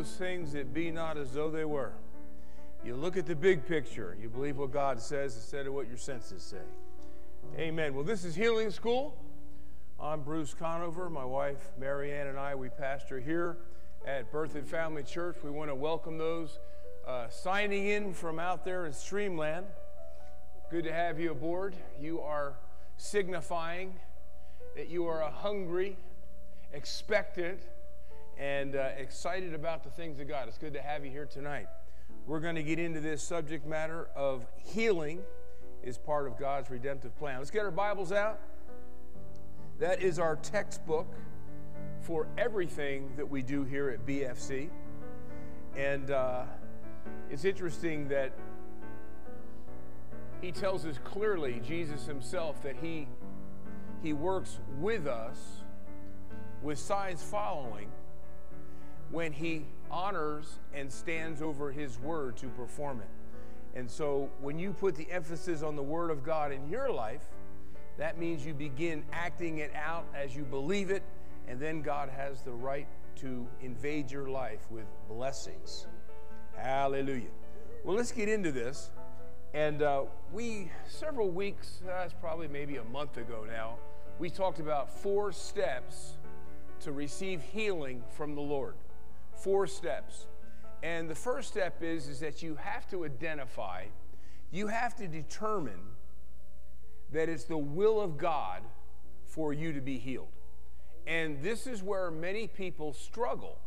Those things that be not as though they were. You look at the big picture. You believe what God says instead of what your senses say. Amen. Well, this is Healing School. I'm Bruce Conover. My wife, Marianne, and I, we pastor here at Berthoud Family Church. We want to welcome those uh, signing in from out there in Streamland. Good to have you aboard. You are signifying that you are a hungry, expectant, and uh, excited about the things of God. It's good to have you here tonight. We're going to get into this subject matter of healing is part of God's redemptive plan. Let's get our Bibles out. That is our textbook for everything that we do here at BFC. And uh, it's interesting that he tells us clearly, Jesus himself, that he, he works with us with signs following when he honors and stands over his word to perform it. And so when you put the emphasis on the word of God in your life, that means you begin acting it out as you believe it, and then God has the right to invade your life with blessings. Hallelujah. Well, let's get into this. And uh, we, several weeks, that's probably maybe a month ago now, we talked about four steps to receive healing from the Lord four steps. And the first step is, is that you have to identify, you have to determine that it's the will of God for you to be healed. And this is where many people struggle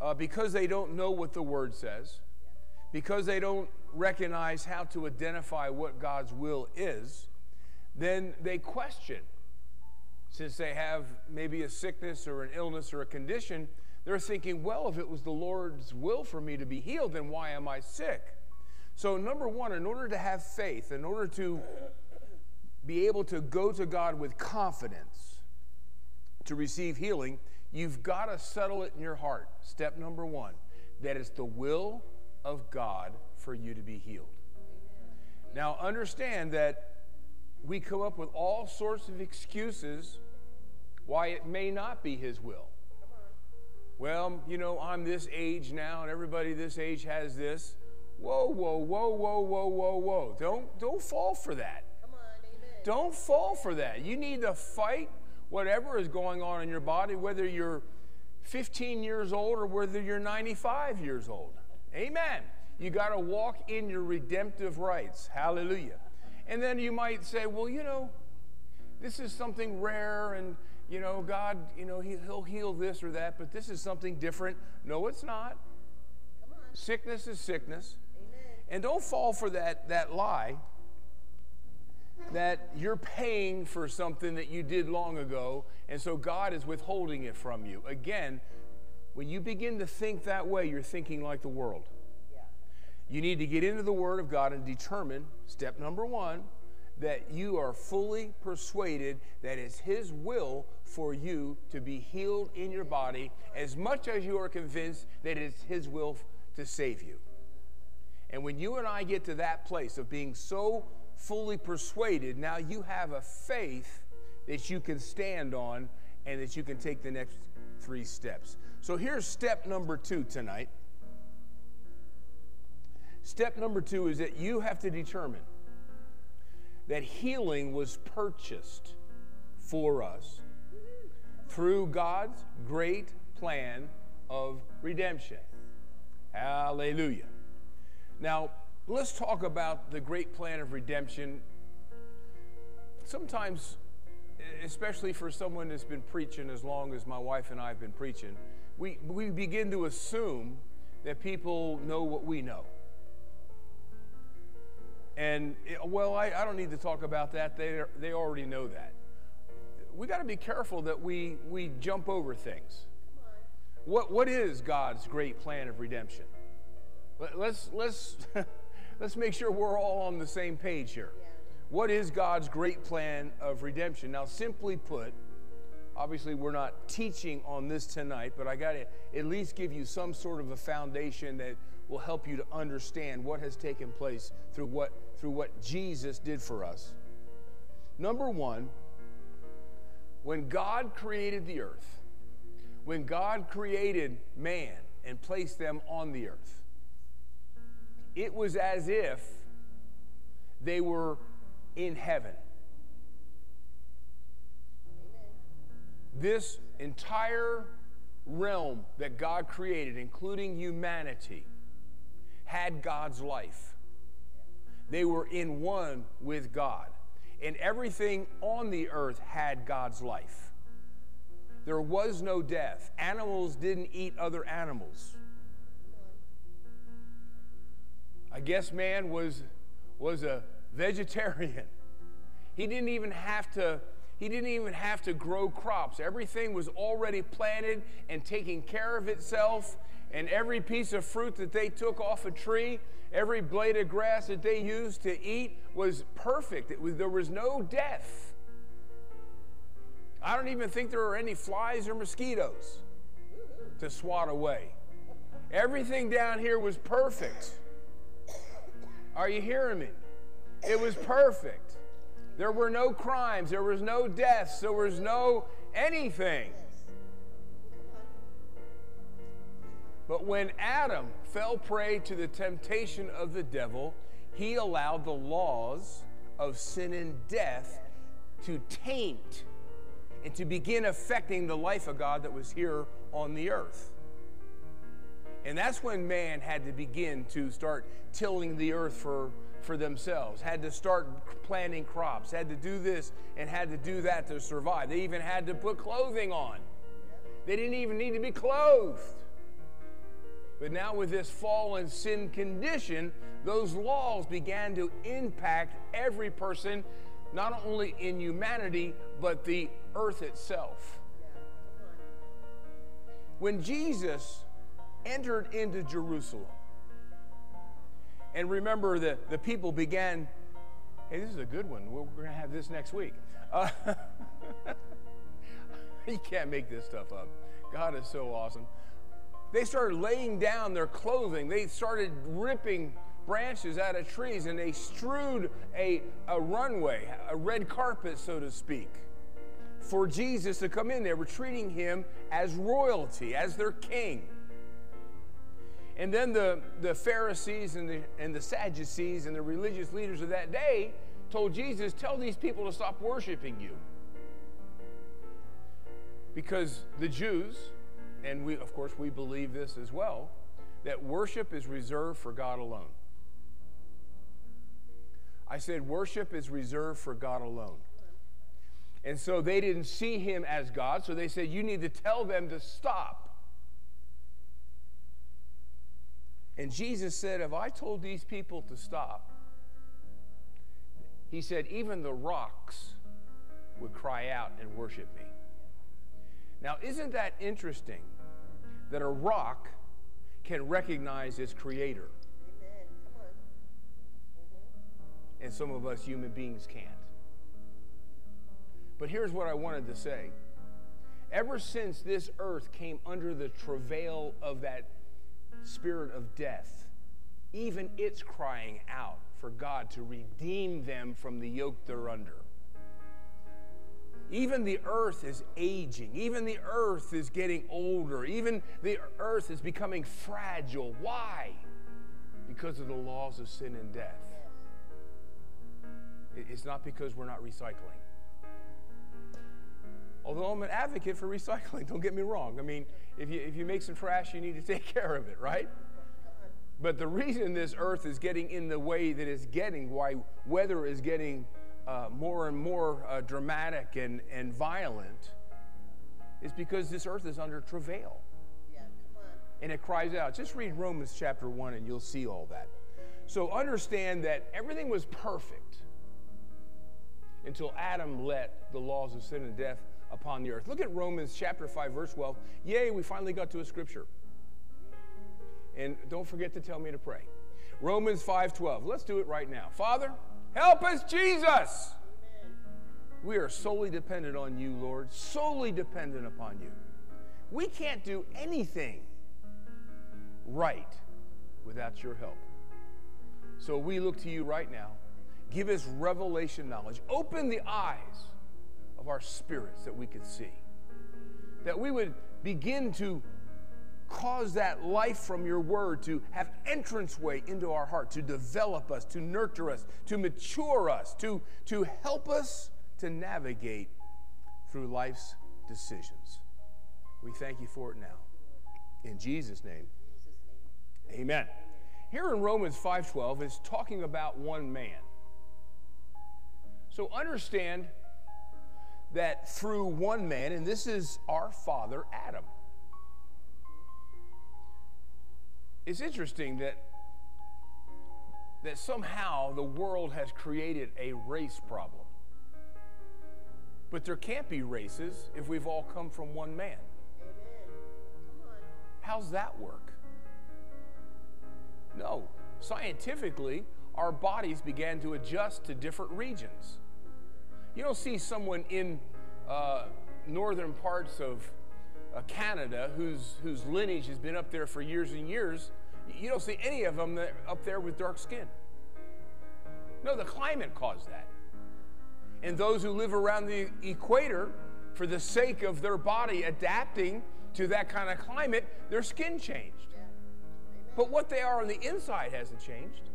uh, because they don't know what the Word says, because they don't recognize how to identify what God's will is, then they question. Since they have maybe a sickness or an illness or a condition, they're thinking, well, if it was the Lord's will for me to be healed, then why am I sick? So, number one, in order to have faith, in order to be able to go to God with confidence to receive healing, you've got to settle it in your heart. Step number one that it's the will of God for you to be healed. Now, understand that we come up with all sorts of excuses why it may not be His will well, you know, I'm this age now, and everybody this age has this. Whoa, whoa, whoa, whoa, whoa, whoa, whoa. Don't, don't fall for that. Come on, amen. Don't fall for that. You need to fight whatever is going on in your body, whether you're 15 years old or whether you're 95 years old. Amen. You got to walk in your redemptive rights. Hallelujah. And then you might say, well, you know, this is something rare and you know, God, you know, he, will heal this or that, but this is something different. No, it's not. Sickness is sickness. Amen. And don't fall for that, that lie that you're paying for something that you did long ago, and so God is withholding it from you. Again, when you begin to think that way, you're thinking like the world. Yeah. You need to get into the Word of God and determine step number one that you are fully persuaded that it's His will for you to be healed in your body as much as you are convinced that it's His will to save you. And when you and I get to that place of being so fully persuaded, now you have a faith that you can stand on and that you can take the next three steps. So here's step number two tonight. Step number two is that you have to determine that healing was purchased for us through God's great plan of redemption. Hallelujah. Now, let's talk about the great plan of redemption. Sometimes, especially for someone that's been preaching as long as my wife and I have been preaching, we, we begin to assume that people know what we know. And, eh, well, I, I don't need to talk about that. They, they already know that. we got to be careful that we, we jump over things. What, what is God's great plan of redemption? Let, let's, let's, let's make sure we're all on the same page here. Yeah. What is God's great plan of redemption? Now, simply put, obviously we're not teaching on this tonight, but I got to at least give you some sort of a foundation that will help you to understand what has taken place through what, through what Jesus did for us. Number one, when God created the earth, when God created man and placed them on the earth, it was as if they were in heaven. This entire realm that God created, including humanity, had God's life. They were in one with God. And everything on the earth had God's life. There was no death. Animals didn't eat other animals. I guess man was, was a vegetarian. He didn't even have to he didn't even have to grow crops. Everything was already planted and taking care of itself. And every piece of fruit that they took off a tree, every blade of grass that they used to eat was perfect. It was, there was no death. I don't even think there were any flies or mosquitoes to swat away. Everything down here was perfect. Are you hearing me? It was perfect. There were no crimes, there was no deaths, there was no anything. But when Adam fell prey to the temptation of the devil, he allowed the laws of sin and death to taint and to begin affecting the life of God that was here on the earth. And that's when man had to begin to start tilling the earth for, for themselves, had to start planting crops, had to do this and had to do that to survive. They even had to put clothing on. They didn't even need to be clothed. But now, with this fallen sin condition, those laws began to impact every person, not only in humanity, but the earth itself. When Jesus entered into Jerusalem, and remember that the people began, hey, this is a good one. We're going to have this next week. Uh, you can't make this stuff up. God is so awesome they started laying down their clothing. They started ripping branches out of trees and they strewed a, a runway, a red carpet, so to speak, for Jesus to come in. They were treating him as royalty, as their king. And then the, the Pharisees and the, and the Sadducees and the religious leaders of that day told Jesus, Tell these people to stop worshiping you. Because the Jews, and we, of course, we believe this as well, that worship is reserved for God alone. I said worship is reserved for God alone. And so they didn't see him as God, so they said, You need to tell them to stop. And Jesus said, If I told these people to stop, he said, even the rocks would cry out and worship me. Now, isn't that interesting that a rock can recognize its creator? Amen. Come on. Mm-hmm. And some of us human beings can't. But here's what I wanted to say. Ever since this earth came under the travail of that spirit of death, even it's crying out for God to redeem them from the yoke they're under. Even the earth is aging. Even the earth is getting older. Even the earth is becoming fragile. Why? Because of the laws of sin and death. It's not because we're not recycling. Although I'm an advocate for recycling, don't get me wrong. I mean, if you, if you make some trash, you need to take care of it, right? But the reason this earth is getting in the way that it's getting, why weather is getting uh, more and more uh, dramatic and, and violent is because this earth is under travail. Yeah, come on. And it cries out. Just read Romans chapter 1 and you'll see all that. So understand that everything was perfect. until Adam let the laws of sin and death upon the earth. Look at Romans chapter 5, verse 12. Yay, we finally got to a scripture. And don't forget to tell me to pray. Romans 5:12. Let's do it right now. Father, help us, Jesus. We are solely dependent on you, Lord, solely dependent upon you. We can't do anything right without your help. So we look to you right now. Give us revelation knowledge. Open the eyes of our spirits that we could see. That we would begin to cause that life from your word to have entranceway into our heart, to develop us, to nurture us, to mature us, to, to help us to navigate through life's decisions. We thank you for it now. In Jesus' name, amen. Here in Romans 5:12 is talking about one man. So understand that through one man, and this is our father Adam. It's interesting that that somehow the world has created a race problem. But there can't be races if we've all come from one man. How's that work? No. Scientifically, our bodies began to adjust to different regions. You don't see someone in uh, northern parts of uh, Canada whose, whose lineage has been up there for years and years. You don't see any of them up there with dark skin. No, the climate caused that. And those who live around the equator, for the sake of their body adapting to that kind of climate, their skin changed. Yeah. But what they are on the inside hasn't changed.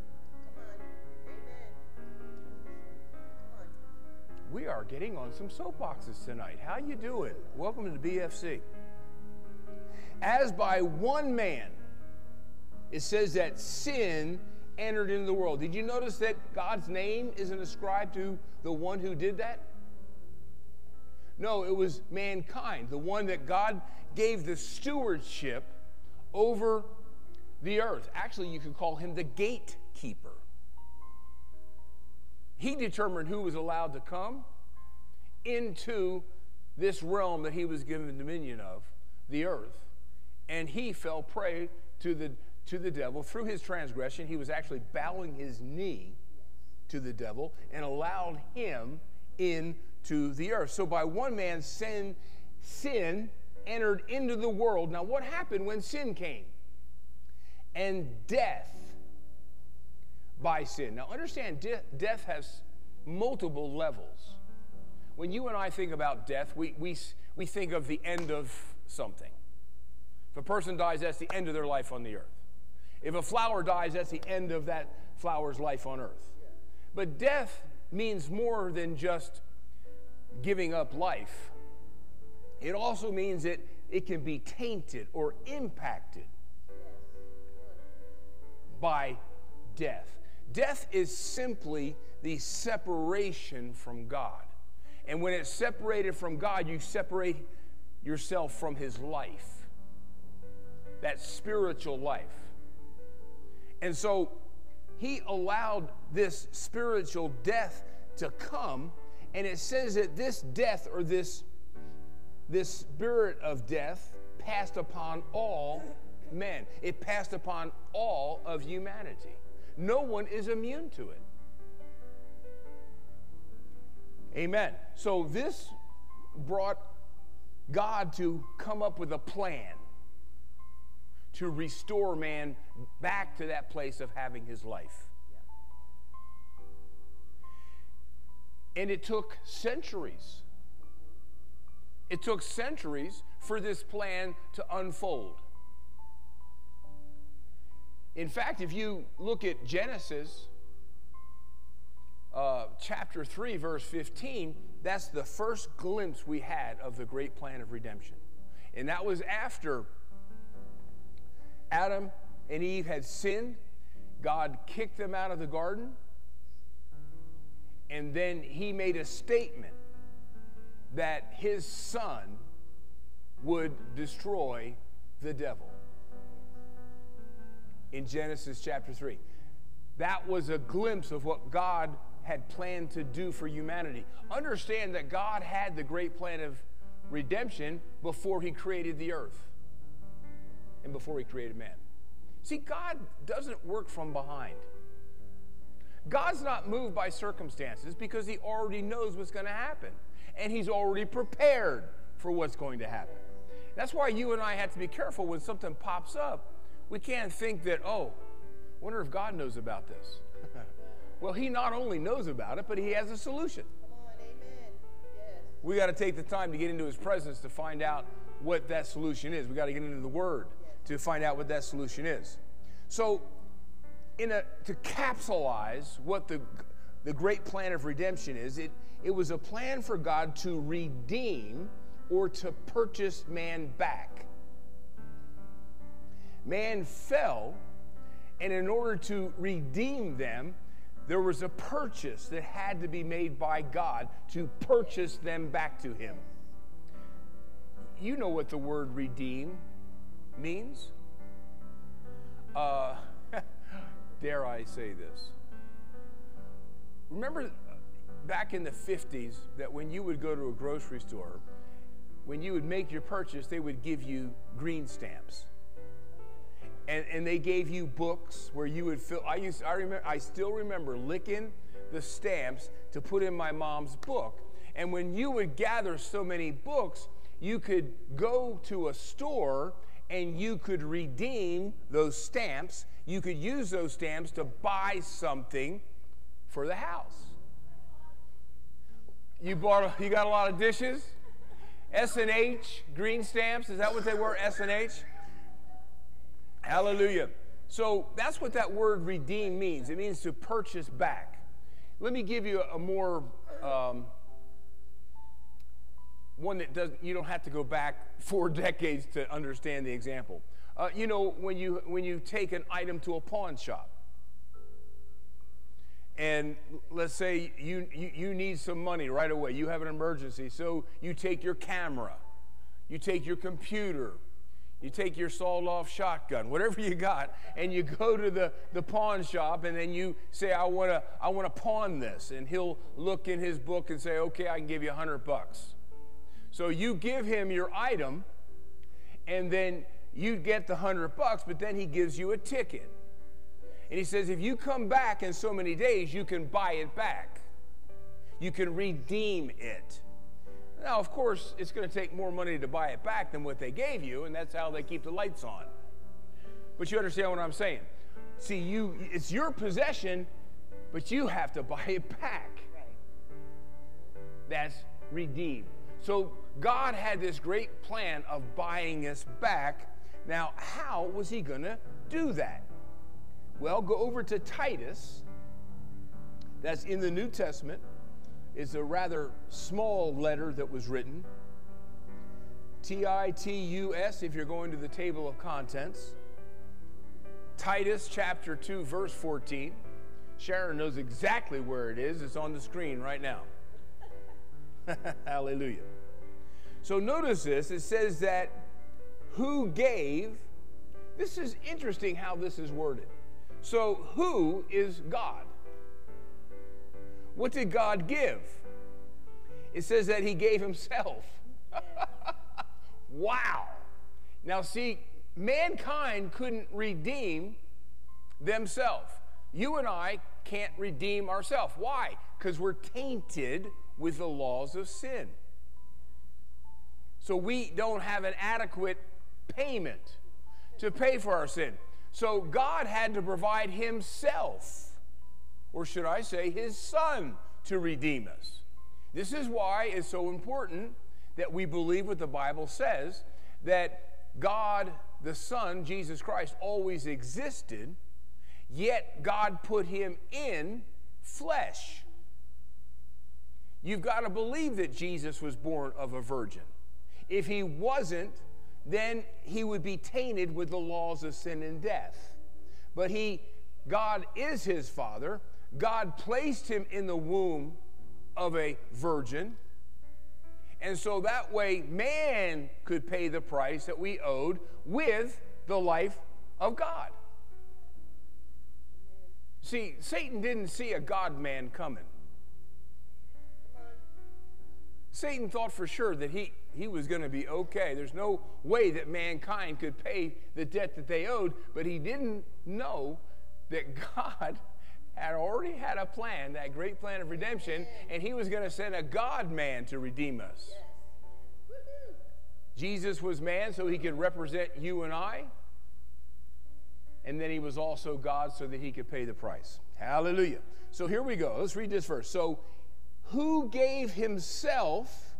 We are getting on some soapboxes tonight. How you doing? Welcome to the BFC. As by one man, it says that sin entered into the world. Did you notice that God's name isn't ascribed to the one who did that? No, it was mankind, the one that God gave the stewardship over the earth. Actually, you could call him the gatekeeper. He determined who was allowed to come into this realm that he was given dominion of, the earth, and he fell prey to the to the devil through his transgression. He was actually bowing his knee to the devil and allowed him into the earth. So by one man sin sin entered into the world. Now what happened when sin came? And death by sin. Now understand de- death has multiple levels. When you and I think about death, we, we, we think of the end of something. If a person dies, that's the end of their life on the earth. If a flower dies, that's the end of that flower's life on earth. But death means more than just giving up life, it also means that it can be tainted or impacted by death. Death is simply the separation from God. And when it's separated from God, you separate yourself from His life, that spiritual life. And so he allowed this spiritual death to come. And it says that this death or this, this spirit of death passed upon all men, it passed upon all of humanity. No one is immune to it. Amen. So this brought God to come up with a plan to restore man back to that place of having his life. And it took centuries. It took centuries for this plan to unfold. In fact, if you look at Genesis uh, chapter 3, verse 15, that's the first glimpse we had of the great plan of redemption. And that was after Adam and Eve had sinned. God kicked them out of the garden. And then he made a statement that his son would destroy the devil in Genesis chapter 3. That was a glimpse of what God had planned to do for humanity. Understand that God had the great plan of redemption before he created the earth and before he created man. See, God doesn't work from behind. God's not moved by circumstances because he already knows what's going to happen and he's already prepared for what's going to happen. That's why you and I have to be careful when something pops up. We can't think that, oh, wonder if God knows about this. well, he not only knows about it, but he has a solution. On. Yes. We got to take the time to get into his presence to find out what that solution is. We got to get into the word to find out what that solution is. So, in a to capsulize what the the great plan of redemption is, it it was a plan for God to redeem or to purchase man back. Man fell, and in order to redeem them, there was a purchase that had to be made by God to purchase them back to Him. You know what the word redeem means? Uh, dare I say this? Remember back in the 50s that when you would go to a grocery store, when you would make your purchase, they would give you green stamps. And, and they gave you books where you would fill. I used, I remember, I still remember licking the stamps to put in my mom's book. And when you would gather so many books, you could go to a store and you could redeem those stamps. You could use those stamps to buy something for the house. You bought, you got a lot of dishes. S and H green stamps. Is that what they were? S and H. Hallelujah. So that's what that word redeem means. It means to purchase back. Let me give you a more um, one that doesn't. You don't have to go back four decades to understand the example. Uh, you know when you when you take an item to a pawn shop and let's say you, you, you, need some money right away, you have an emergency, so you take your camera, you take your computer, you take your sawed off shotgun, whatever you got, and you go to the, the pawn shop and then you say, I want to I wanna pawn this. And he'll look in his book and say, okay, I can give you a 100 bucks. So you give him your item, and then you get the 100 bucks, but then he gives you a ticket. And he says, if you come back in so many days, you can buy it back. You can redeem it. Now, of course, it's going to take more money to buy it back than what they gave you, and that's how they keep the lights on. But you understand what I'm saying? See, you it's your possession, but you have to buy it back. That's redeemed. So God had this great plan of buying us back. Now, how was he going to do that? Well, go over to Titus. That's in the New Testament. It's a rather small letter that was written. T I T U S, if you're going to the table of contents. Titus chapter 2, verse 14. Sharon knows exactly where it is. It's on the screen right now. Hallelujah. So notice this it says that who gave, this is interesting how this is worded. So, who is God? What did God give? It says that He gave Himself. wow. Now, see, mankind couldn't redeem themselves. You and I can't redeem ourselves. Why? Because we're tainted with the laws of sin. So we don't have an adequate payment to pay for our sin. So God had to provide Himself, or should I say, His Son, to redeem us. This is why it's so important that we believe what the Bible says that God, the Son, Jesus Christ, always existed, yet God put Him in flesh. You've got to believe that Jesus was born of a virgin. If he wasn't, then he would be tainted with the laws of sin and death. But he, God is his father. God placed him in the womb of a virgin. And so that way, man could pay the price that we owed with the life of God. See, Satan didn't see a God man coming. Satan thought for sure that he, he was going to be okay. There's no way that mankind could pay the debt that they owed, but he didn't know that God had already had a plan, that great plan of redemption, and he was going to send a God man to redeem us. Jesus was man so he could represent you and I, and then he was also God so that he could pay the price. Hallelujah. So here we go. Let's read this verse. So, who gave himself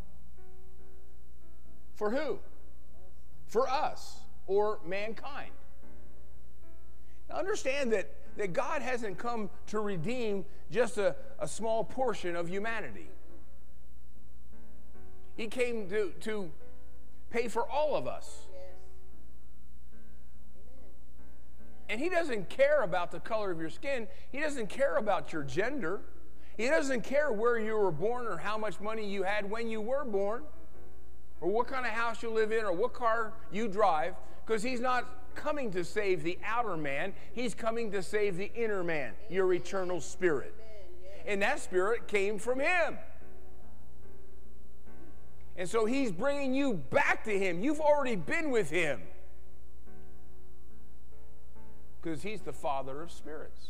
for who? For us or mankind. Now understand that, that God hasn't come to redeem just a, a small portion of humanity. He came to, to pay for all of us. And he doesn't care about the color of your skin. He doesn't care about your gender. He doesn't care where you were born or how much money you had when you were born or what kind of house you live in or what car you drive because he's not coming to save the outer man. He's coming to save the inner man, your eternal spirit. And that spirit came from him. And so he's bringing you back to him. You've already been with him because he's the father of spirits.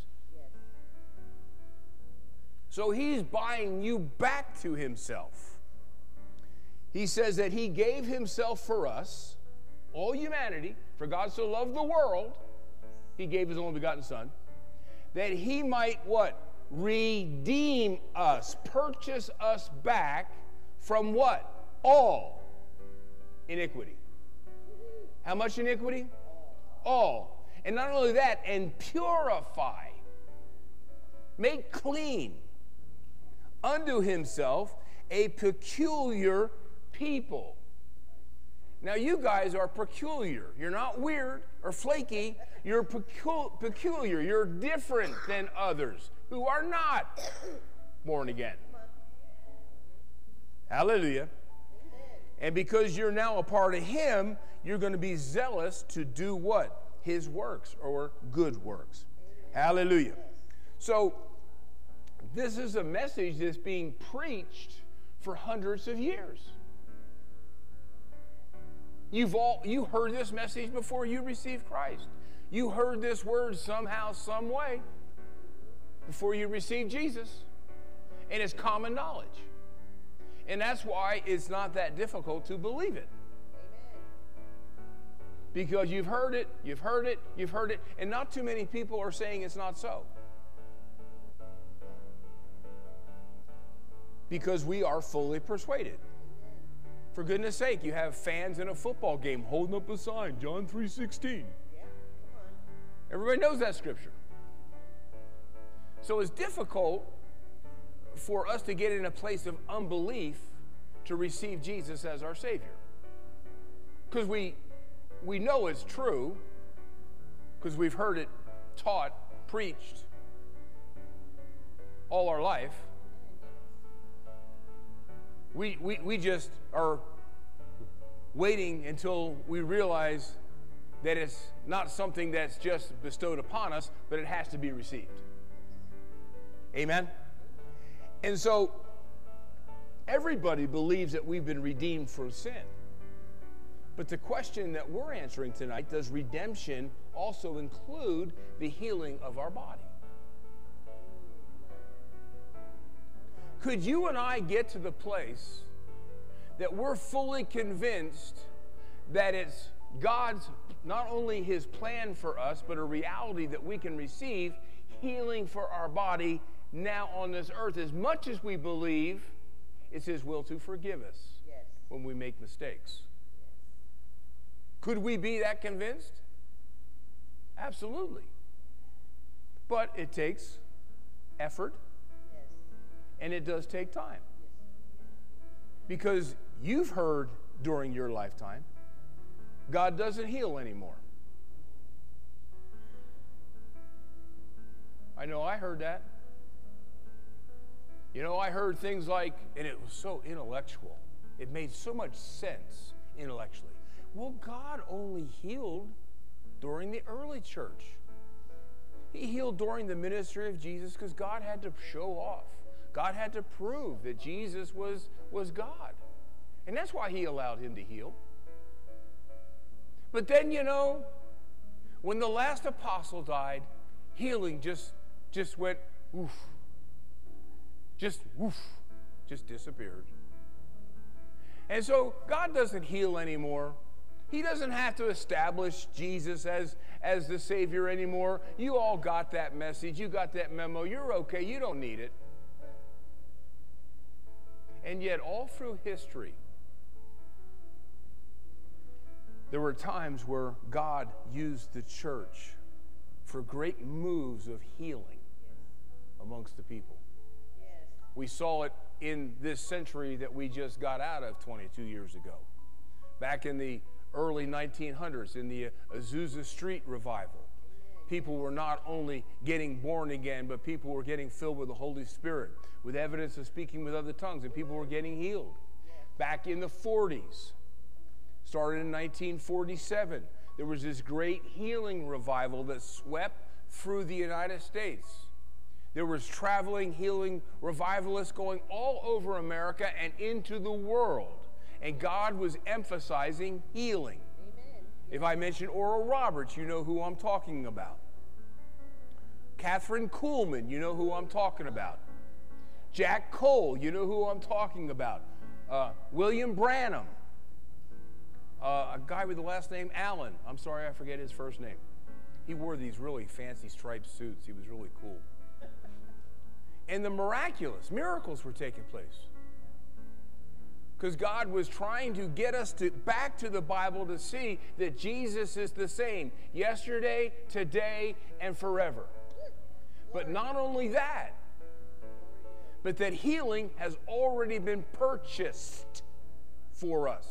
So he's buying you back to himself. He says that he gave himself for us, all humanity, for God so loved the world, he gave his only begotten son, that he might what? Redeem us, purchase us back from what? All iniquity. How much iniquity? All. And not only that, and purify, make clean unto himself a peculiar people. Now, you guys are peculiar. You're not weird or flaky. You're pecu- peculiar. You're different than others who are not born again. Hallelujah. And because you're now a part of Him, you're going to be zealous to do what? his works or good works. Hallelujah. So, this is a message that's being preached for hundreds of years. You've all you heard this message before you received Christ. You heard this word somehow, some way before you received Jesus. And it's common knowledge. And that's why it's not that difficult to believe it because you've heard it, you've heard it, you've heard it, and not too many people are saying it's not so. Because we are fully persuaded. For goodness sake, you have fans in a football game holding up a sign, John 3:16. Everybody knows that scripture. So it's difficult for us to get in a place of unbelief to receive Jesus as our Savior. Because we we know it's true because we've heard it taught, preached all our life. We, we, we just are waiting until we realize that it's not something that's just bestowed upon us, but it has to be received. Amen? And so everybody believes that we've been redeemed from sin. But the question that we're answering tonight does redemption also include the healing of our body? Could you and I get to the place that we're fully convinced that it's God's not only his plan for us, but a reality that we can receive healing for our body now on this earth, as much as we believe it's his will to forgive us yes. when we make mistakes? Could we be that convinced? Absolutely. But it takes effort yes. And it does take time. Because you've heard during your lifetime, God doesn't heal anymore. I know I heard that. You know, I heard things like, and it was so intellectual, it made so much sense intellectually. Well, God only healed during the early church. He healed during the ministry of Jesus because God had to show off. God had to prove that Jesus was, was God. And that's why he allowed him to heal. But then, you know, when the last apostle died, healing just just went oof. Just woof. Just disappeared. And so God doesn't heal anymore. He doesn't have to establish Jesus as, as the Savior anymore. You all got that message. You got that memo. You're okay. You don't need it. And yet, all through history, there were times where God used the church for great moves of healing amongst the people. We saw it in this century that we just got out of 22 years ago. Back in the early 1900s, in the Azusa Street revival, people were not only getting born again, but people were getting filled with the Holy Spirit, with evidence of speaking with other tongues, and people were getting healed. Back in the 40s, started in 1947, there was this great healing revival that swept through the United States. There was traveling, healing revivalists going all over America and into the world. And God was emphasizing healing. If I mention Oral Roberts, you know who I'm talking about. Kathryn Kuhlman, you know who I'm talking about. Jack Coe, you know who I'm talking about. Uh, William Branham, uh, a guy with the last name Allen. I'm sorry, I forget his first name. He wore these really fancy striped suits. He was really cool and the miraculous miracles were taking place because God was trying to get us to back to the Bible to see that Jesus is the same yesterday, today, and forever. But not only that, but that healing has already been purchased for us.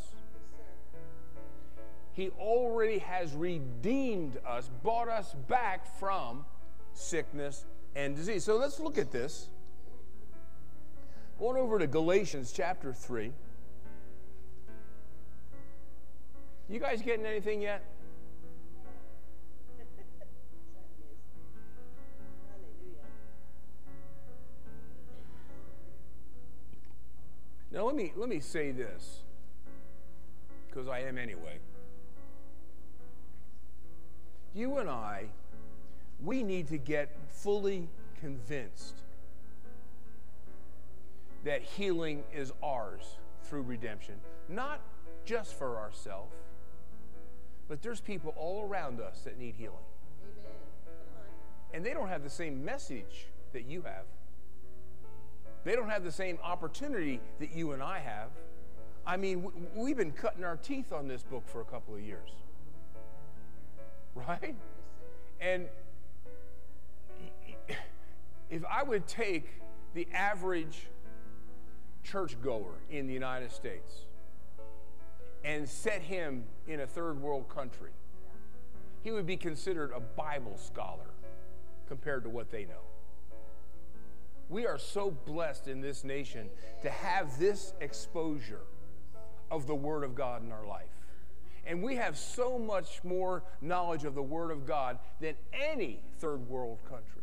He already has redeemed us, bought us back from sickness and disease. So let's look at this. Going over to Galatians chapter 3. You guys getting anything yet? Now let me let me say this because I am anyway. You and I we need to get fully convinced that healing is ours through redemption, not just for ourselves, but there's people all around us that need healing. And they don't have the same message that you have. They don't have the same opportunity that you and I have. I mean, we've been cutting our teeth on this book for a couple of years. Right? And if I would take the average churchgoer in the United States and set him in a third world country, he would be considered a Bible scholar compared to what they know. We are so blessed in this nation to have this exposure of the Word of God in our life. And we have so much more knowledge of the Word of God than any third world country.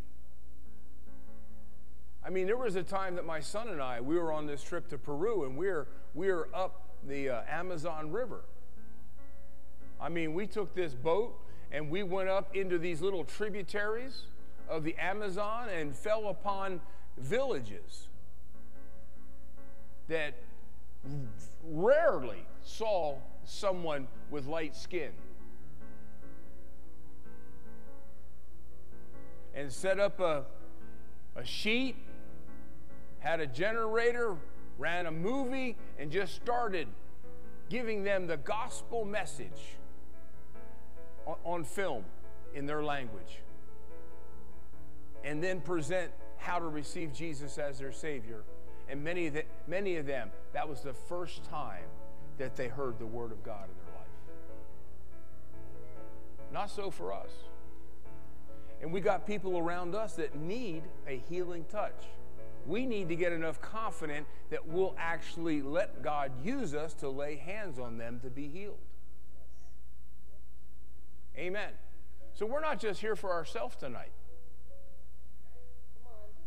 I mean, there was a time that my son and I, we were on this trip to Peru and we we're, we we're up the uh, Amazon River. I mean, we took this boat and we went up into these little tributaries of the Amazon and fell upon villages that rarely saw someone with light skin. And set up a, a sheet had a generator, ran a movie, and just started giving them the gospel message on, on film in their language. And then present how to receive Jesus as their Savior. And many of, the, many of them, that was the first time that they heard the Word of God in their life. Not so for us. And we got people around us that need a healing touch we need to get enough confident that we'll actually let God use us to lay hands on them to be healed. Amen. So we're not just here for ourselves tonight.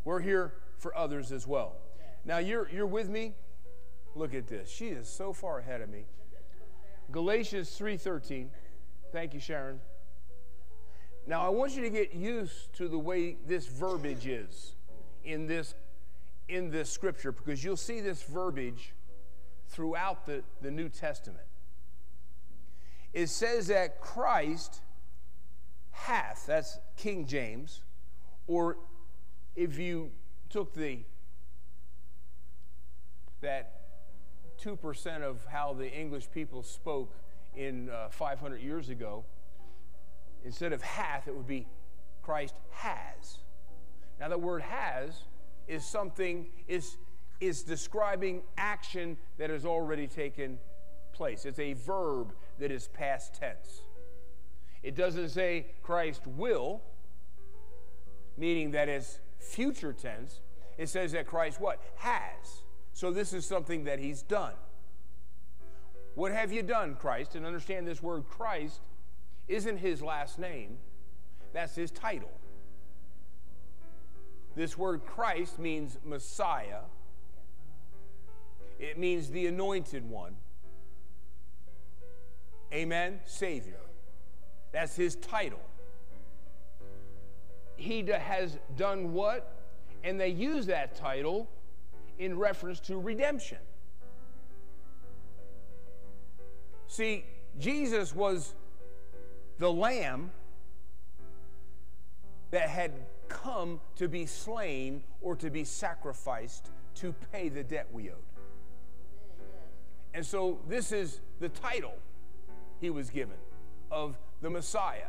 We're here for others as well. Now you're you're with me. Look at this. She is so far ahead of me. Galatians 3:13. Thank you, Sharon. Now I want you to get used to the way this verbiage is in this in this scripture because you'll see this verbiage throughout the, the New Testament. It says that Christ hath, that's King James, or if you took the that 2% of how the English people spoke in uh, 500 years ago, instead of hath, it would be Christ has. Now, the word has is something, is, is describing action that has already taken place. It's a verb that is past tense. It doesn't say Christ will, meaning that is future tense. It says that Christ what? Has. So this is something that he's done. What have you done, Christ? And understand this word Christ isn't his last name, that's his title. This word Christ means Messiah, it means the anointed one. Amen? Savior. That's his title. He has done what? And they use that title in reference to redemption. See, Jesus was the lamb that had come to be slain or to be sacrificed to pay the debt we owed. And so this is the title he was given of the Messiah.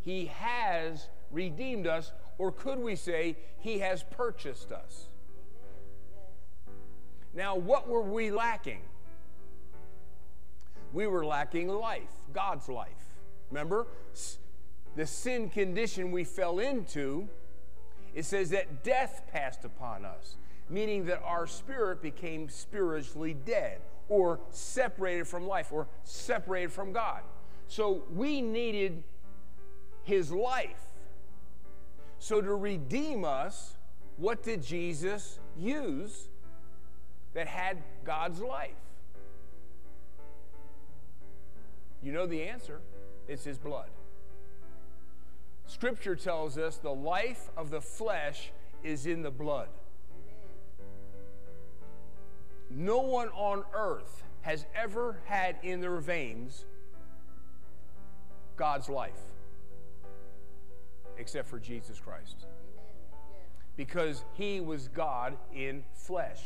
He has redeemed us, or could we say, He has purchased us? Now, what were we lacking? We were lacking life, God's life. Remember? The sin condition we fell into, it says that death passed upon us, meaning that our spirit became spiritually dead or separated from life or separated from God. So we needed his life. So to redeem us, what did Jesus use that had God's life? You know the answer it's his blood. Scripture tells us the life of the flesh is in the blood. No one on earth has ever had in their veins God's life except for Jesus Christ. Because he was God in flesh.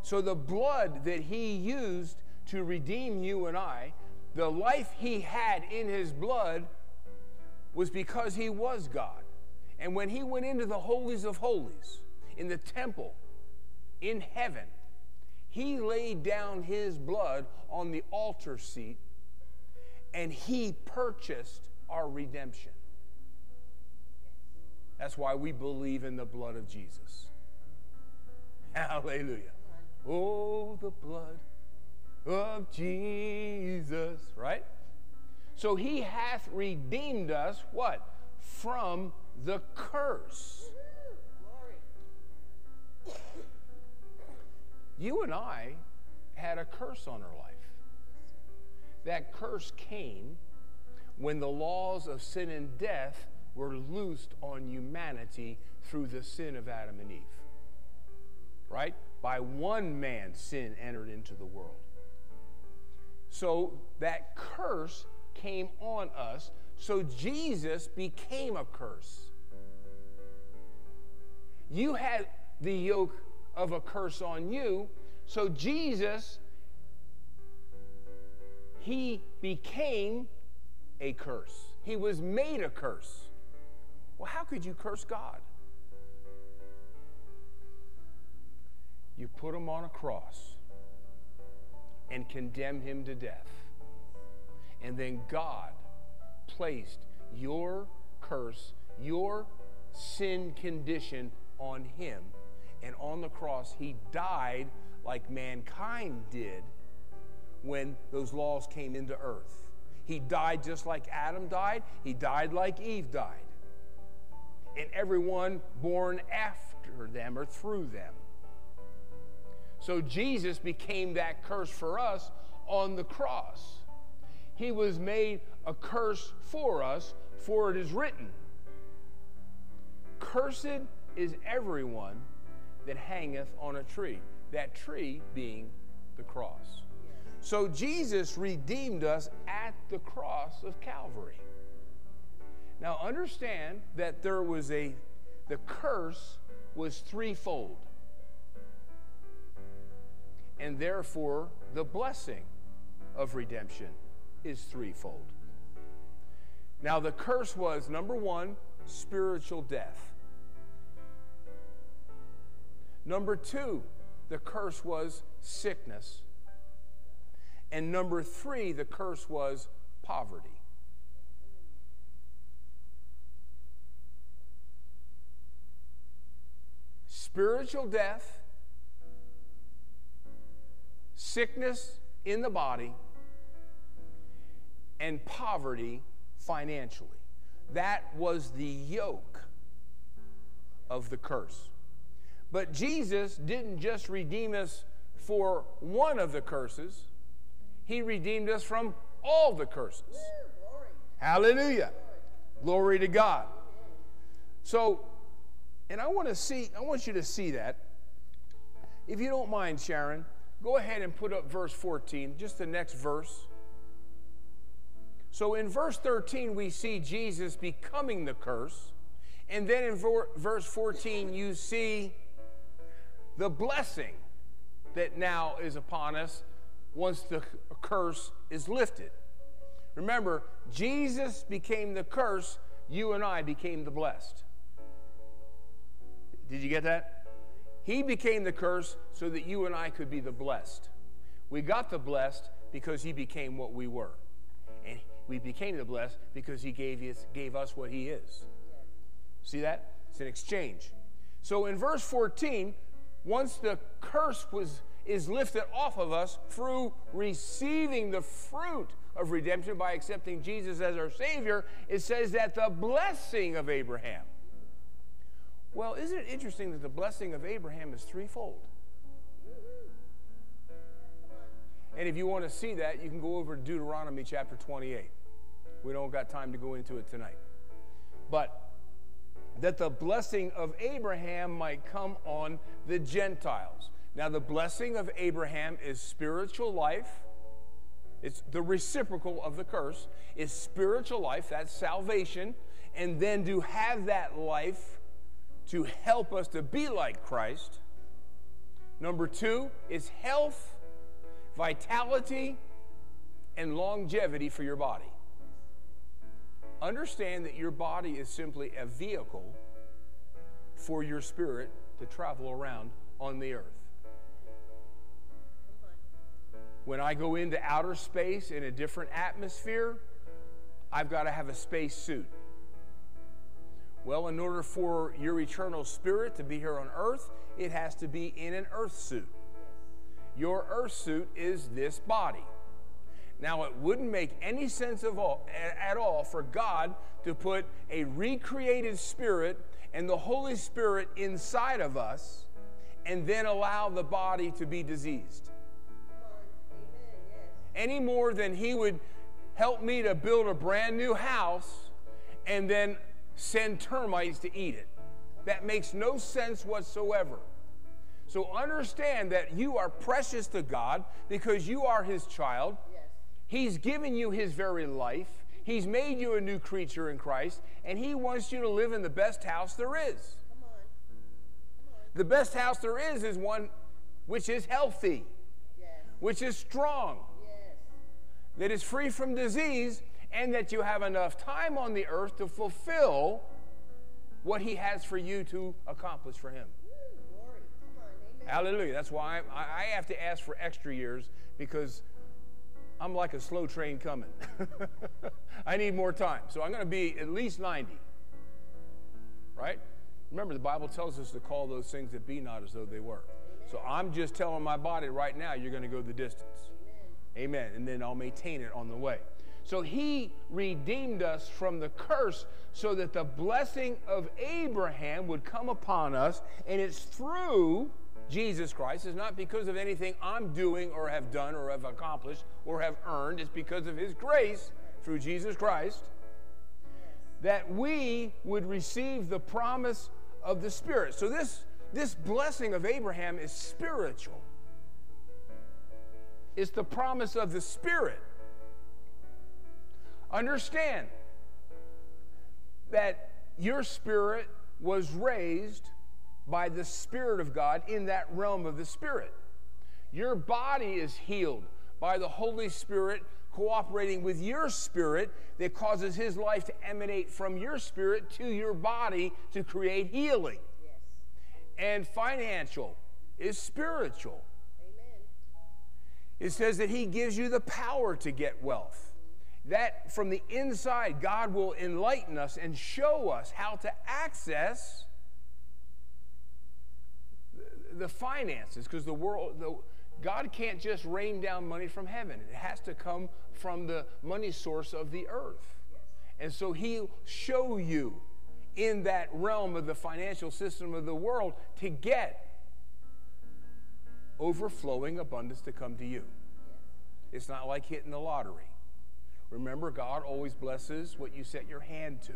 So the blood that he used to redeem you and I, the life he had in his blood was because he was God. And when he went into the holies of holies, in the temple, in heaven, he laid down his blood on the altar seat and he purchased our redemption. That's why we believe in the blood of Jesus. Hallelujah. Oh, the blood of Jesus, right? So he hath redeemed us, what? From the curse. You and I had a curse on our life. That curse came when the laws of sin and death were loosed on humanity through the sin of Adam and Eve. Right? By one man, sin entered into the world. So that curse came on us. So Jesus became a curse. You had the yoke of a curse on you. So Jesus, he became a curse. He was made a curse. Well, how could you curse God? You put him on a cross and condemn him to death. And then God placed your curse, your sin condition on him. And on the cross, he died like mankind did when those laws came into earth. He died just like Adam died, he died like Eve died. And everyone born after them or through them. So Jesus became that curse for us on the cross. He was made a curse for us, for it is written Cursed is everyone that hangeth on a tree. That tree being the cross. So Jesus redeemed us at the cross of Calvary. Now understand that there was a, the curse was threefold. And therefore, the blessing of redemption is threefold. Now, the curse was number one, spiritual death. Number two, the curse was sickness. And number three, the curse was poverty. Spiritual death, sickness in the body, and poverty financially. That was the yoke of the curse. But Jesus didn't just redeem us for one of the curses, He redeemed us from all the curses. Hallelujah. Glory to God. So, and I want to see, I want you to see that. If you don't mind, Sharon, go ahead and put up verse 14, just the next verse. So in verse 13, we see Jesus becoming the curse. And then in ver- verse 14, you see the blessing that now is upon us once the curse is lifted. Remember, Jesus became the curse, you and I became the blessed. Did you get that? He became the curse so that you and I could be the blessed. We got the blessed because he became what we were. We became the blessed because he gave us, gave us what he is. See that? It's an exchange. So in verse 14, once the curse was is lifted off of us through receiving the fruit of redemption by accepting Jesus as our Savior, it says that the blessing of Abraham. Well, isn't it interesting that the blessing of Abraham is threefold? And if you want to see that, you can go over to Deuteronomy chapter 28. We don't got time to go into it tonight. But that the blessing of Abraham might come on the Gentiles. Now, the blessing of Abraham is spiritual life. It's the reciprocal of the curse is spiritual life, that's salvation, and then to have that life to help us to be like Christ. Number two is health, vitality, and longevity for your body. Understand that your body is simply a vehicle for your spirit to travel around on the earth. When I go into outer space in a different atmosphere, I've got to have a space suit. Well, in order for your eternal spirit to be here on earth, it has to be in an earth suit. Your earth suit is this body. Now, it wouldn't make any sense all, at all for God to put a recreated spirit and the Holy Spirit inside of us and then allow the body to be diseased. Any more than He would help me to build a brand new house and then send termites to eat it. That makes no sense whatsoever. So understand that you are precious to God because you are His child. Yes. He's given you His very life. He's made you a new creature in Christ, and He wants you to live in the best house there is. Come on. Come on. The best house there is is one which is healthy, Yes. which is strong, Yes. that is free from disease, and that you have enough time on the earth to fulfill what He has for you to accomplish for Him. Hallelujah. That's why I, I have to ask for extra years because I'm like a slow train coming. I need more time. So I'm going to be at least 90. Right? Remember, the Bible tells us to call those things that be not as though they were. So I'm just telling my body right now, you're going to go the distance. Amen. And then I'll maintain it on the way. So he redeemed us from the curse so that the blessing of Abraham would come upon us. And it's through Jesus Christ is not because of anything I'm doing or have done or have accomplished or have earned. It's because of His grace through Jesus Christ that we would receive the promise of the Spirit. So, this, this blessing of Abraham is spiritual, it's the promise of the Spirit. Understand that your spirit was raised by the Spirit of God in that realm of the Spirit. Your body is healed by the Holy Spirit cooperating with your spirit that causes His life to emanate from your spirit to your body to create healing. Yes. And financial is spiritual. Amen. It says that He gives you the power to get wealth. That from the inside, God will enlighten us and show us how to access the- finances because the world, the, God can't just rain down money from heaven. It has to come from the money source of the earth. And so He'll show you in that realm of the financial system of the world to get overflowing abundance to come to you. It's not like hitting the lottery. Remember, God always blesses what you set your hand to.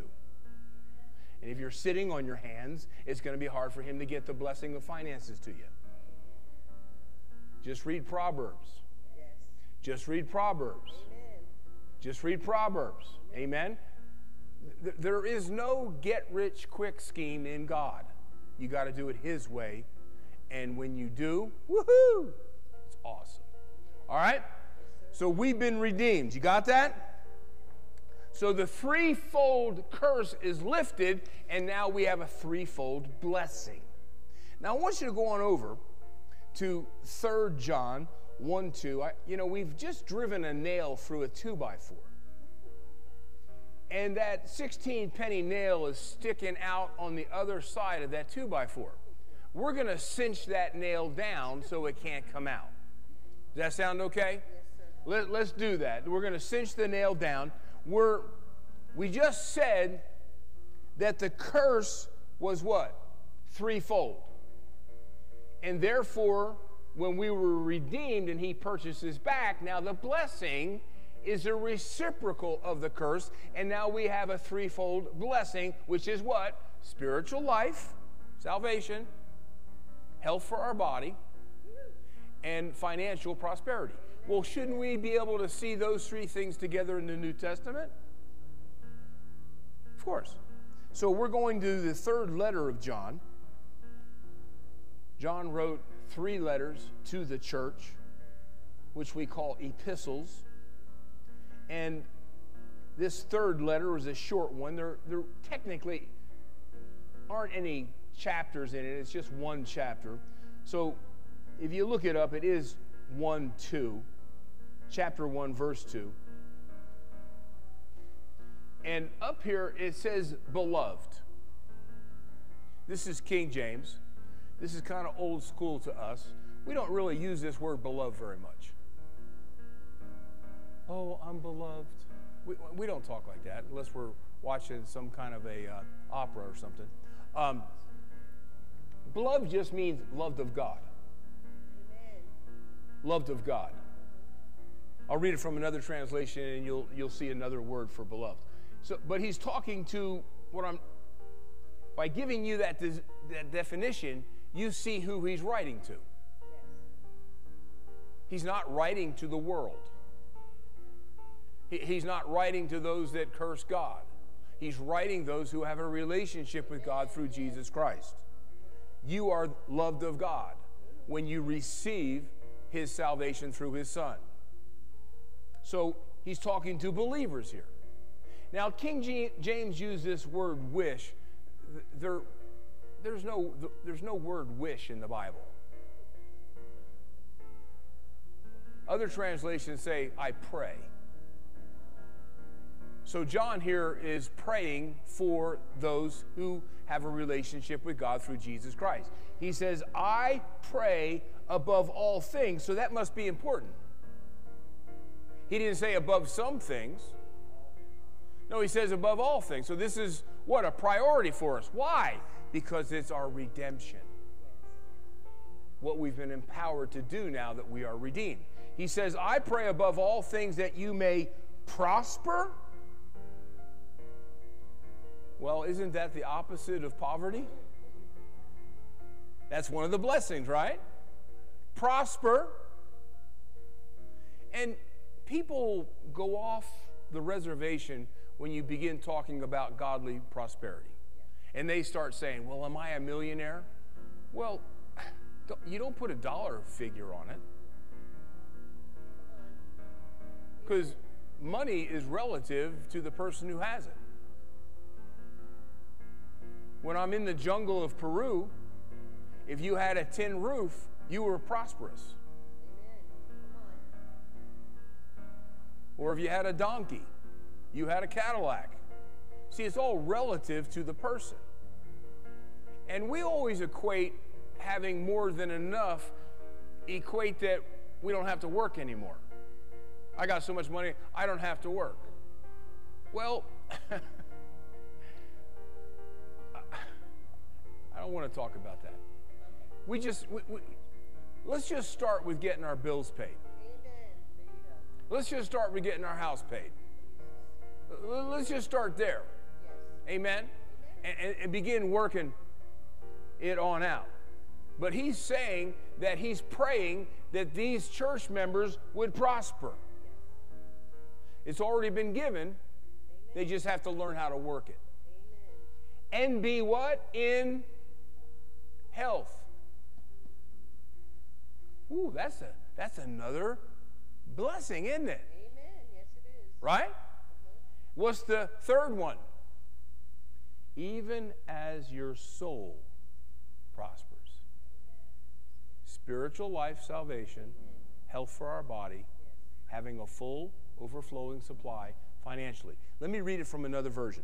And if you're sitting on your hands, it's going to be hard for Him to get the blessing of finances to you. Just read Proverbs. Yes. Just read Proverbs. Amen. Just read Proverbs. Amen? Th- There is no get rich quick scheme in God. You got to do it His way. And when you do, woohoo! It's awesome. All right? So we've been redeemed. You got that? So the threefold curse is lifted, and now we have a threefold blessing. Now I want you to go on over to 3 John 1 2. I, you know, we've just driven a nail through a 2 by 4 and that 16 penny nail is sticking out on the other side of that 2 by 4 We're going to cinch that nail down so it can't come out. Does that sound okay? Let, let's do that. We're going to cinch the nail down. We're, we just said that the curse was what? Threefold. And therefore, when we were redeemed and he purchases back, now the blessing is a reciprocal of the curse. And now we have a threefold blessing, which is what? Spiritual life, salvation, health for our body, and financial prosperity. Well, shouldn't we be able to see those three things together in the New Testament? Of course. So we're going to the third letter of John. John wrote three letters to the church, which we call epistles. And this third letter is a short one. There, there technically aren't any chapters in it, it's just one chapter. So if you look it up, it is 1 2, chapter 1, verse 2. And up here it says beloved. This is King James. This is kind of old school to us. We don't really use this word beloved very much. Oh, I'm beloved. We, we don't talk like that unless we're watching some kind of a uh, opera or something. Um, beloved just means loved of God. Amen. Loved of God. I'll read it from another translation and you'll, you'll see another word for beloved. So, but he's talking to what I'm, by giving you that, des- that definition, you see who he's writing to. Yes. He's not writing to the world. He- He's not writing to those that curse God. He's writing those who have a relationship with God through Jesus Christ. You are loved of God when you receive his salvation through his son. So he's talking to believers here. Now, King James used this word wish. There, there's, no, there's no word wish in the Bible. Other translations say, I pray. So, John here is praying for those who have a relationship with God through Jesus Christ. He says, I pray above all things. So, that must be important. He didn't say above some things. No, he says above all things. So, this is what? A priority for us. Why? Because it's our redemption. what we've been empowered to do now that we are redeemed. He says, I pray above all things that you may prosper. Well, isn't that the opposite of poverty? That's one of the blessings, right? Prosper. And people go off the reservation when you begin talking about godly prosperity. And they start saying, Well, am I a millionaire? Well, you don't put a dollar figure on it. Because money is relative to the person who has it. When I'm in the jungle of Peru, if you had a tin roof, you were prosperous. Or if you had a donkey, you had a Cadillac. See, it's all relative to the person. And we always equate having more than enough, equate that we don't have to work anymore. I got so much money, I don't have to work. Well, I don't want to talk about that. We just, we, we, let's just start with getting our bills paid. Let's just start with getting our house paid. Let's just start there. Amen? And, and, begin working it on out. But he's saying that he's praying that these church members would prosper. It's already been given. They just have to learn how to work it. And be what? In health. Ooh, that's a that's another blessing, isn't it? Amen. Yes, it is. Right? What's the third one? Even as your soul prospers. Spiritual life, salvation, health for our body, having a full, overflowing supply financially. Let me read it from another version.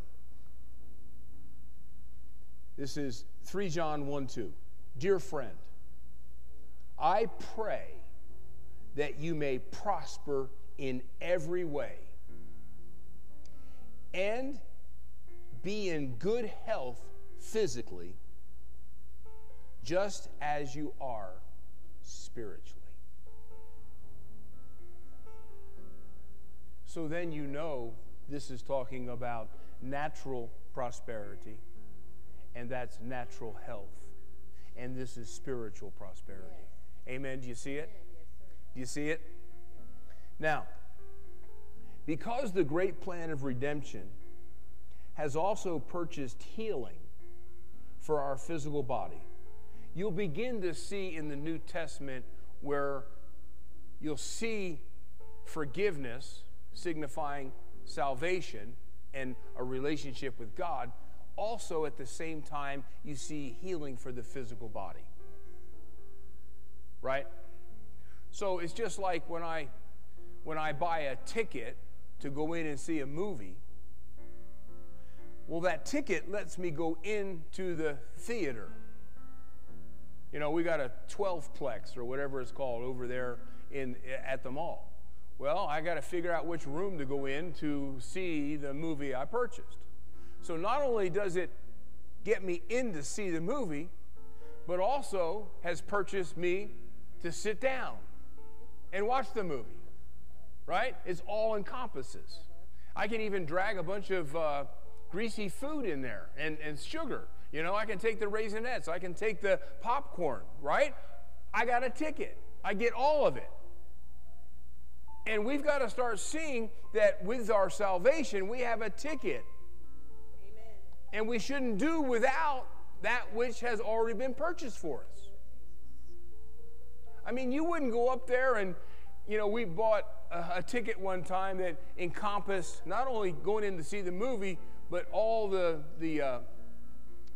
This is 3 John 1 2. Dear friend, I pray that you may prosper in every way and be in good health physically, just as you are spiritually. So then you know this is talking about natural prosperity, and that's natural health. And this is spiritual prosperity. Amen. Do you see it? Do you see it? Now, because the great plan of redemption has also purchased healing for our physical body, you'll begin to see in the New Testament where you'll see forgiveness signifying salvation and a relationship with God. Also, at the same time, you see healing for the physical body. Right? So it's just like when I when I buy a ticket to go in and see a movie, well, that ticket lets me go into the theater. You know, we got a 12 plex or whatever it's called over there in, at the mall. Well, I got to figure out which room to go in to see the movie I purchased. So not only does it get me in to see the movie, but also has purchased me to sit down and watch the movie right? It's all encompasses. I can even drag a bunch of uh, greasy food in there and, and sugar. You know, I can take the Raisinets, I can take the popcorn, right? I got a ticket. I get all of it. And we've got to start seeing that with our salvation, we have a ticket. Amen. And we shouldn't do without that which has already been purchased for us. I mean, you wouldn't go up there and, you know, we bought a, a ticket one time that encompassed not only going in to see the movie, but all the, the uh,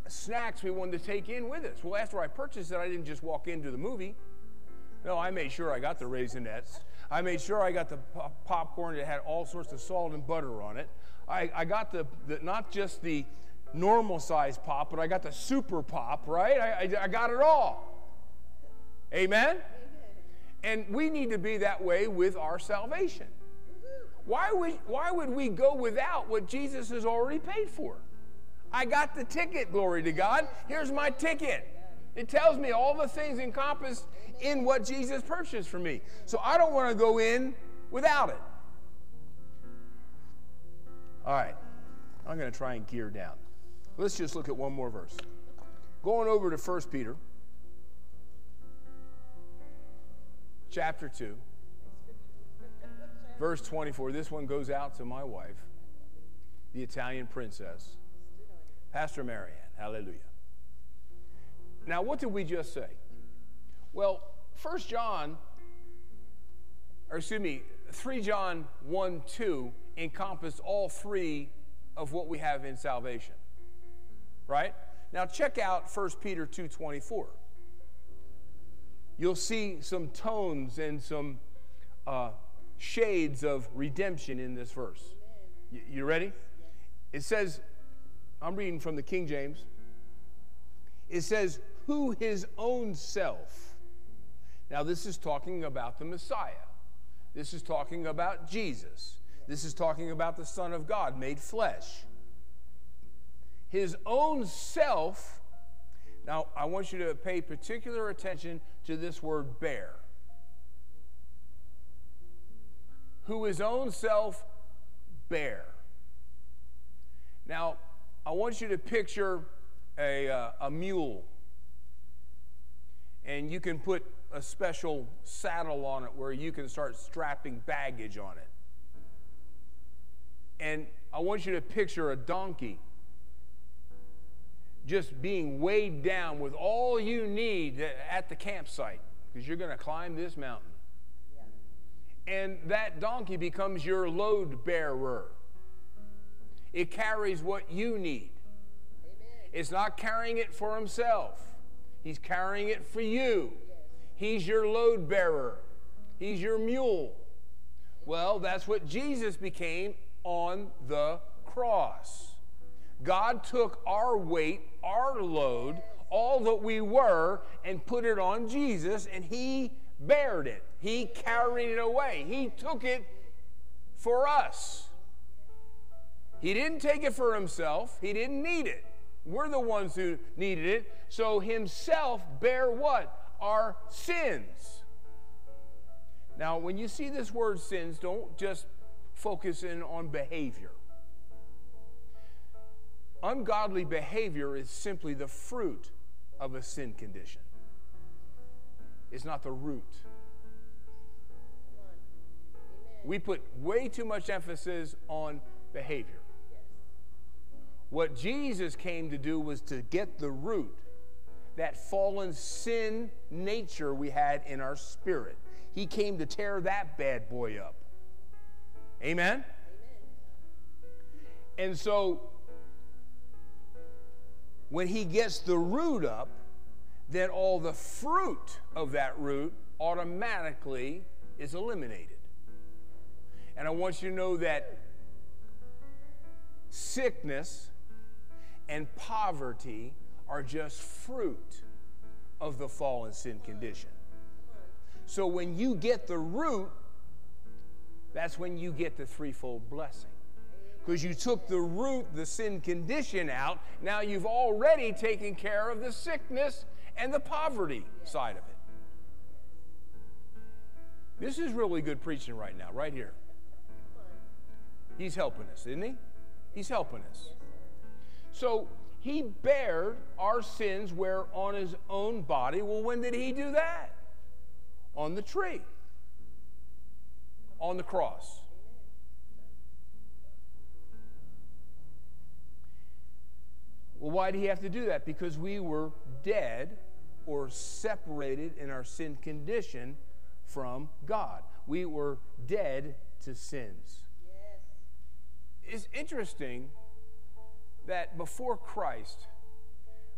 snacks we wanted to take in with us. Well, after I purchased it, I didn't just walk into the movie. No, I made sure I got the Raisinets. I made sure I got the pop- popcorn that had all sorts of salt and butter on it. I, I got the, the, not just the normal size pop, but I got the super pop, right? I, I, I got it all. Amen? And we need to be that way with our salvation. Why would, why would we go without what Jesus has already paid for? I got the ticket, glory to God. Here's my ticket. It tells me all the things encompassed in what Jesus purchased for me. So I don't want to go in without it. All right. I'm going to try and gear down. Let's just look at one more verse. Going over to 1 Peter chapter 2 verse 24. This one goes out to my wife, the Italian princess, Pastor Marianne. Hallelujah. Now, what did we just say? Well, 1 John, or excuse me, 3 John 1 2 encompassed all three of what we have in salvation. Right? Now check out 1 Peter 2:24. You'll see some tones and some uh, shades of redemption in this verse. You, you ready? It says, I'm reading from the King James. It says, who his own self. Now, this is talking about the Messiah. This is talking about Jesus. This is talking about the Son of God made flesh. His own self. Now, I want you to pay particular attention to this word bear. Who his own self bear. Now, I want you to picture a, uh, a mule, and you can put a special saddle on it where you can start strapping baggage on it. And I want you to picture a donkey just being weighed down with all you need at the campsite because you're going to climb this mountain. And that donkey becomes your load bearer. It carries what you need. Amen. It's not carrying it for himself, he's carrying it for you. Yes. He's your load bearer, he's your mule. Well, that's what Jesus became on the cross. God took our weight, our load, all that we were, and put it on Jesus, and He bared it. He carried it away. He took it for us. He didn't take it for Himself, He didn't need it. We're the ones who needed it. So Himself bear what? Our sins. Now, when you see this word sins, don't just focus in on behavior. Ungodly behavior is simply the fruit of a sin condition, it's not the root. We put way too much emphasis on behavior. What Jesus came to do was to get the root, that fallen sin nature we had in our spirit. He came to tear that bad boy up. Amen? Amen. And so when he gets the root up, then all the fruit of that root automatically is eliminated. And I want you to know that sickness and poverty are just fruit of the fallen sin condition. So when you get the root, that's when you get the threefold blessing because you took the root, the sin condition out. Now you've already taken care of the sickness and the poverty side of it. This is really good preaching right now, right here. He's helping us, isn't he? He's helping us. So he bared our sins where on his own body. Well, when did he do that? On the tree, on the cross. Well, why did he have to do that? Because we were dead or separated in our sin condition from God. We were dead to sins. Yes. It's interesting that before Christ,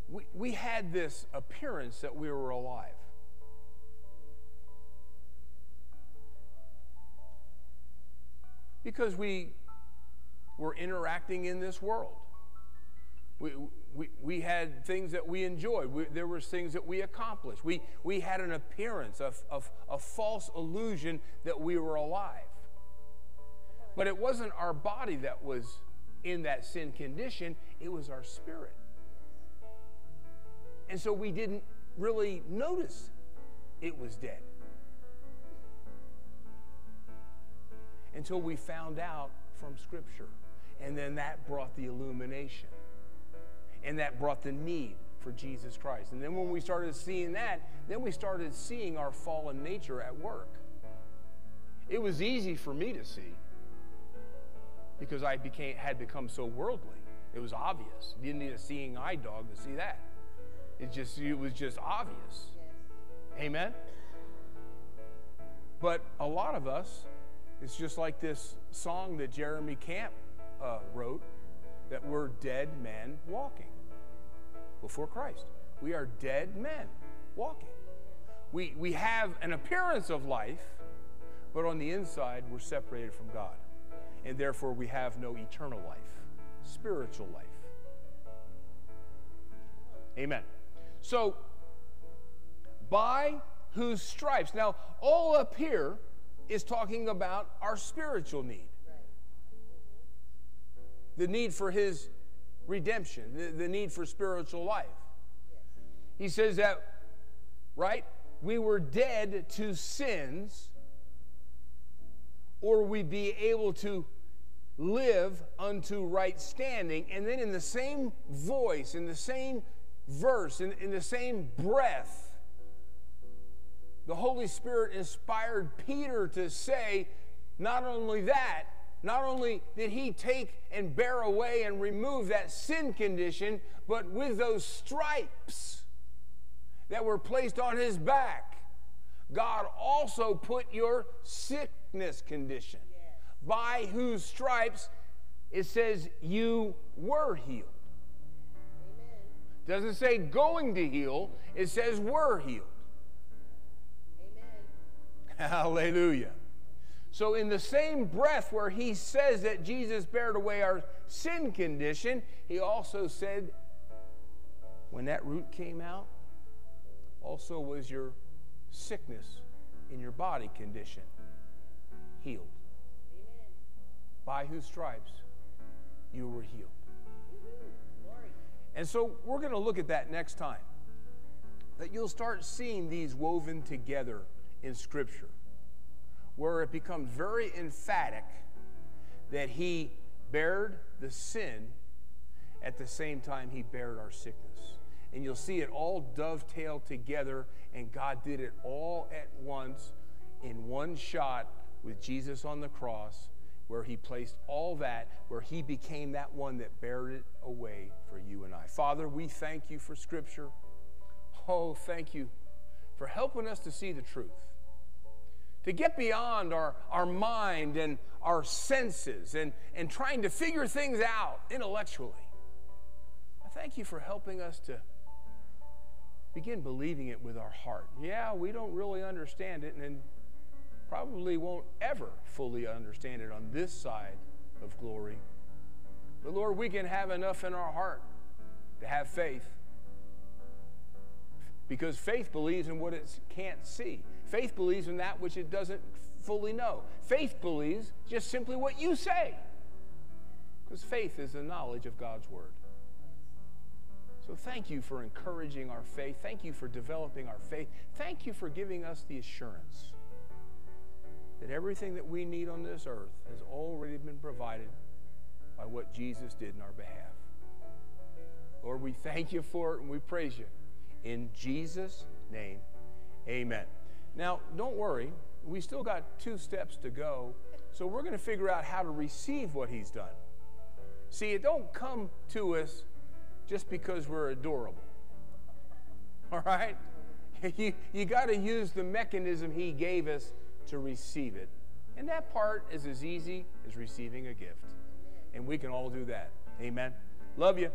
we, we had this appearance that we were alive. Because we were interacting in this world. We, we, we had things that we enjoyed. We, there were things that we accomplished. We, we had an appearance of, of a false illusion that we were alive. But it wasn't our body that was in that sin condition, it was our spirit. And so we didn't really notice it was dead. Until we found out from Scripture. And then that brought the illumination. And that brought the need for Jesus Christ. And then when we started seeing that, then we started seeing our fallen nature at work. It was easy for me to see because I became, had become so worldly. It was obvious. You didn't need a seeing eye dog to see that. It just it was just obvious. Amen. But a lot of us, it's just like this song that Jeremy Camp uh, wrote that we're dead men walking before Christ. We are dead men walking. We, we have an appearance of life, but on the inside, we're separated from God. And therefore, we have no eternal life, spiritual life. Amen. So, by whose stripes. Now, all up here is talking about our spiritual need the need for his redemption, the, the need for spiritual life. He says that, right? We were dead to sins, or we'd be able to live unto right standing. And then in the same voice, in the same verse, in, in the same breath, the Holy Spirit inspired Peter to say, not only that, not only did he take and bear away and remove that sin condition, but with those stripes that were placed on his back, God also put your sickness condition, yes. by whose stripes it says you were healed. Amen. Doesn't say going to heal, it says were healed. Amen. Hallelujah. So, in the same breath where he says that Jesus bared away our sin condition, he also said, when that root came out, also was your sickness in your body condition healed. Amen. By whose stripes you were healed. And so we're going to look at that next time. That you'll start seeing these woven together in Scripture where it becomes very emphatic that he bared the sin at the same time he bared our sickness. And you'll see it all dovetail together, and God did it all at once in one shot with Jesus on the cross, where he placed all that, where he became that one that bared it away for you and I. Father, we thank you for Scripture. Oh, thank you for helping us to see the truth to get beyond our, our mind and our senses and, and trying to figure things out intellectually. I thank you for helping us to begin believing it with our heart. Yeah, we don't really understand it and probably won't ever fully understand it on this side of glory. But Lord, we can have enough in our heart to have faith. Because faith believes in what it can't see. Faith believes in that which it doesn't fully know. Faith believes just simply what you say. Because faith is the knowledge of God's Word. So thank you for encouraging our faith. Thank you for developing our faith. Thank you for giving us the assurance that everything that we need on this earth has already been provided by what Jesus did in our behalf. Lord, we thank you for it and we praise you. In Jesus' name, amen. Now, don't worry, we still got two steps to go. So we're going to figure out how to receive what he's done. See, it don't come to us just because we're adorable. All right? You, you got to use the mechanism he gave us to receive it. And that part is as easy as receiving a gift. And we can all do that. Amen. Love you.